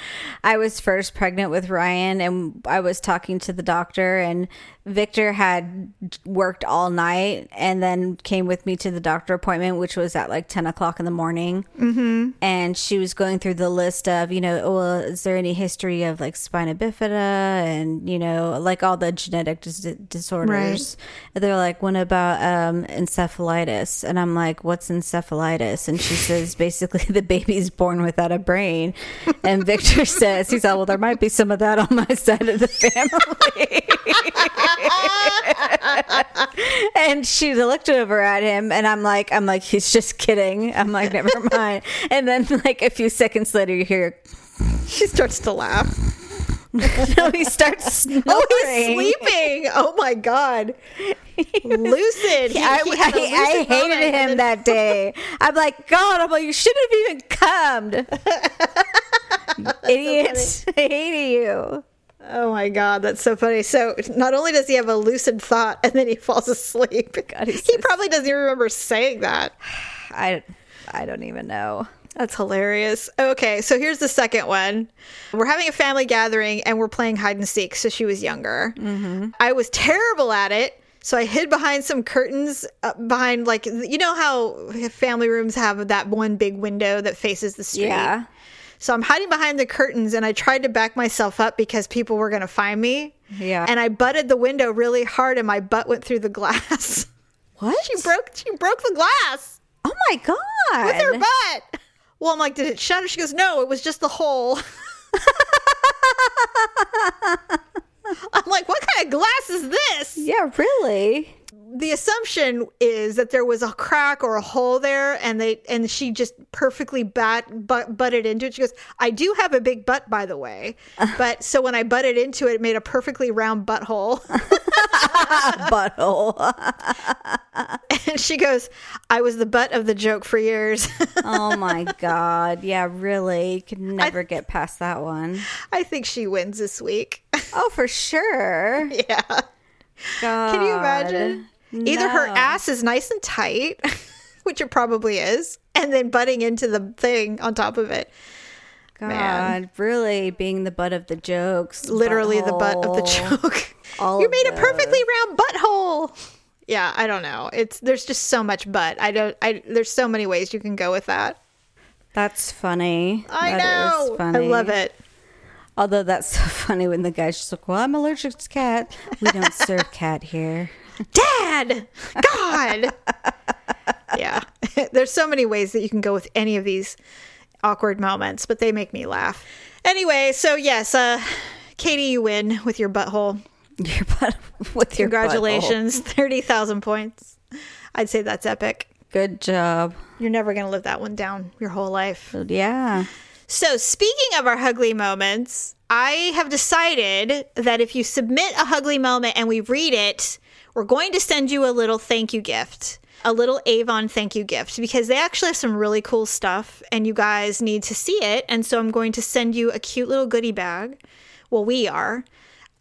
Speaker 3: I was first pregnant with Ryan and I was talking to the doctor and Victor had worked all night and then came with me to the doctor appointment which was at like 10 o'clock in the morning. Mm-hmm. and she was going through the list of you know oh, well, is there any history of like spina bifida and you know like all the genetic dis- disorders? And they're like what about um encephalitis? And i'm like what's encephalitis? And she says basically the baby's born without a brain. And victor says he's like well there might be some of that on my side of the family and she looked over at him and i'm like i'm like he's just kidding i'm like never mind and then like a few seconds later you hear
Speaker 1: she starts to laugh.
Speaker 3: no he starts oh, snoring.
Speaker 1: Oh, he's sleeping. Oh my god. Lucid. He-
Speaker 3: I,
Speaker 1: he had a
Speaker 3: I- I hated him
Speaker 1: then-
Speaker 3: that day. I'm like, God, I'm like, you shouldn't have even come. Idiots. I hated you.
Speaker 1: Oh my god, that's so funny. So not only does he have a lucid thought and then he falls asleep.
Speaker 3: God,
Speaker 1: he
Speaker 3: so-
Speaker 1: probably doesn't even remember saying that.
Speaker 3: I, I don't even know.
Speaker 1: That's hilarious. Okay, so here's the second one. We're having a family gathering and we're playing hide and seek. So she was younger. Mm-hmm. I was terrible at it. So I hid behind some curtains, uh, behind like, you know how family rooms have that one big window that faces the street?
Speaker 3: Yeah.
Speaker 1: So I'm hiding behind the curtains and I tried to back myself up because people were going to find me.
Speaker 3: Yeah.
Speaker 1: And I butted the window really hard and my butt went through the glass.
Speaker 3: What?
Speaker 1: she broke she broke the glass
Speaker 3: Oh my God.
Speaker 1: with her butt. Well, I'm like, did it shatter? She goes, no, it was just the hole. I'm like, what kind of glass is this?
Speaker 3: Yeah, really?
Speaker 1: The assumption is that there was a crack or a hole there, and they and she just perfectly bat butt, butted into it. She goes, "I do have a big butt, by the way, but so when I butted into it, it made a perfectly round butthole."
Speaker 3: Butthole.
Speaker 1: and she goes, "I was the butt of the joke for years."
Speaker 3: oh my God. Yeah, really. You could never get past that one.
Speaker 1: I think she wins this week.
Speaker 3: Oh, for sure.
Speaker 1: yeah.
Speaker 3: God.
Speaker 1: Can you imagine? Either her ass is nice and tight, which it probably is, and then butting into the thing on top of it.
Speaker 3: God,
Speaker 1: Man.
Speaker 3: really being the butt of the jokes.
Speaker 1: Literally the butt of the joke.
Speaker 3: All
Speaker 1: you made a perfectly round butthole. Yeah, I don't know. It's there's just so much butt. I don't. I there's so many ways you can go with that.
Speaker 3: That's funny.
Speaker 1: I
Speaker 3: That
Speaker 1: know. I
Speaker 3: funny.
Speaker 1: love it.
Speaker 3: Although that's so funny when the guy's just like, "Well, I'm allergic to cat. We don't serve cat here."
Speaker 1: Dad, God. yeah, there's so many ways that you can go with any of these awkward moments, but they make me laugh. Anyway, so yes, uh, Katie, you win with your butthole.
Speaker 3: Your butt with your
Speaker 1: Congratulations, thirty thousand points. I'd say that's epic.
Speaker 3: Good job.
Speaker 1: You're never gonna live that one down your whole life.
Speaker 3: Yeah.
Speaker 1: So, speaking of our Hugly moments, I have decided that if you submit a Hugly moment and we read it, we're going to send you a little thank you gift, a little Avon thank you gift, because they actually have some really cool stuff and you guys need to see it. And so, I'm going to send you a cute little goodie bag. Well, we are.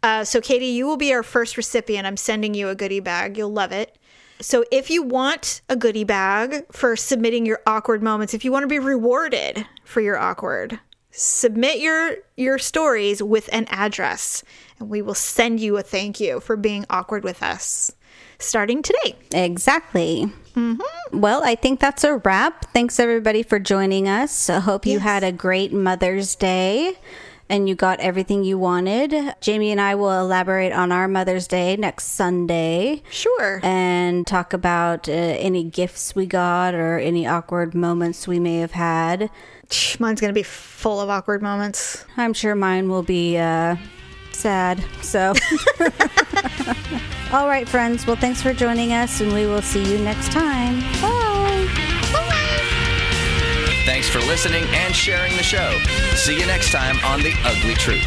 Speaker 1: Uh, so, Katie, you will be our first recipient. I'm sending you a goodie bag. You'll love it. So, if you want a goodie bag for submitting your awkward moments, if you want to be rewarded for your awkward, submit your your stories with an address, and we will send you a thank you for being awkward with us, starting today.
Speaker 3: Exactly. Well, I think that's a wrap. Thanks everybody for joining us. I hope you
Speaker 1: Yes.
Speaker 3: had a great Mother's Day and you got everything you wanted. Jamie and I will elaborate on our Mother's Day next Sunday
Speaker 1: Sure.
Speaker 3: and talk about uh, any gifts we got or any awkward moments we may have had.
Speaker 1: Mine's gonna be full of awkward moments.
Speaker 3: I'm sure mine will be uh, sad. So, all right, friends. Well, thanks for joining us, and we will see you next time. Bye.
Speaker 2: Thanks for listening and sharing the show. See you next time on The Ugly Truth.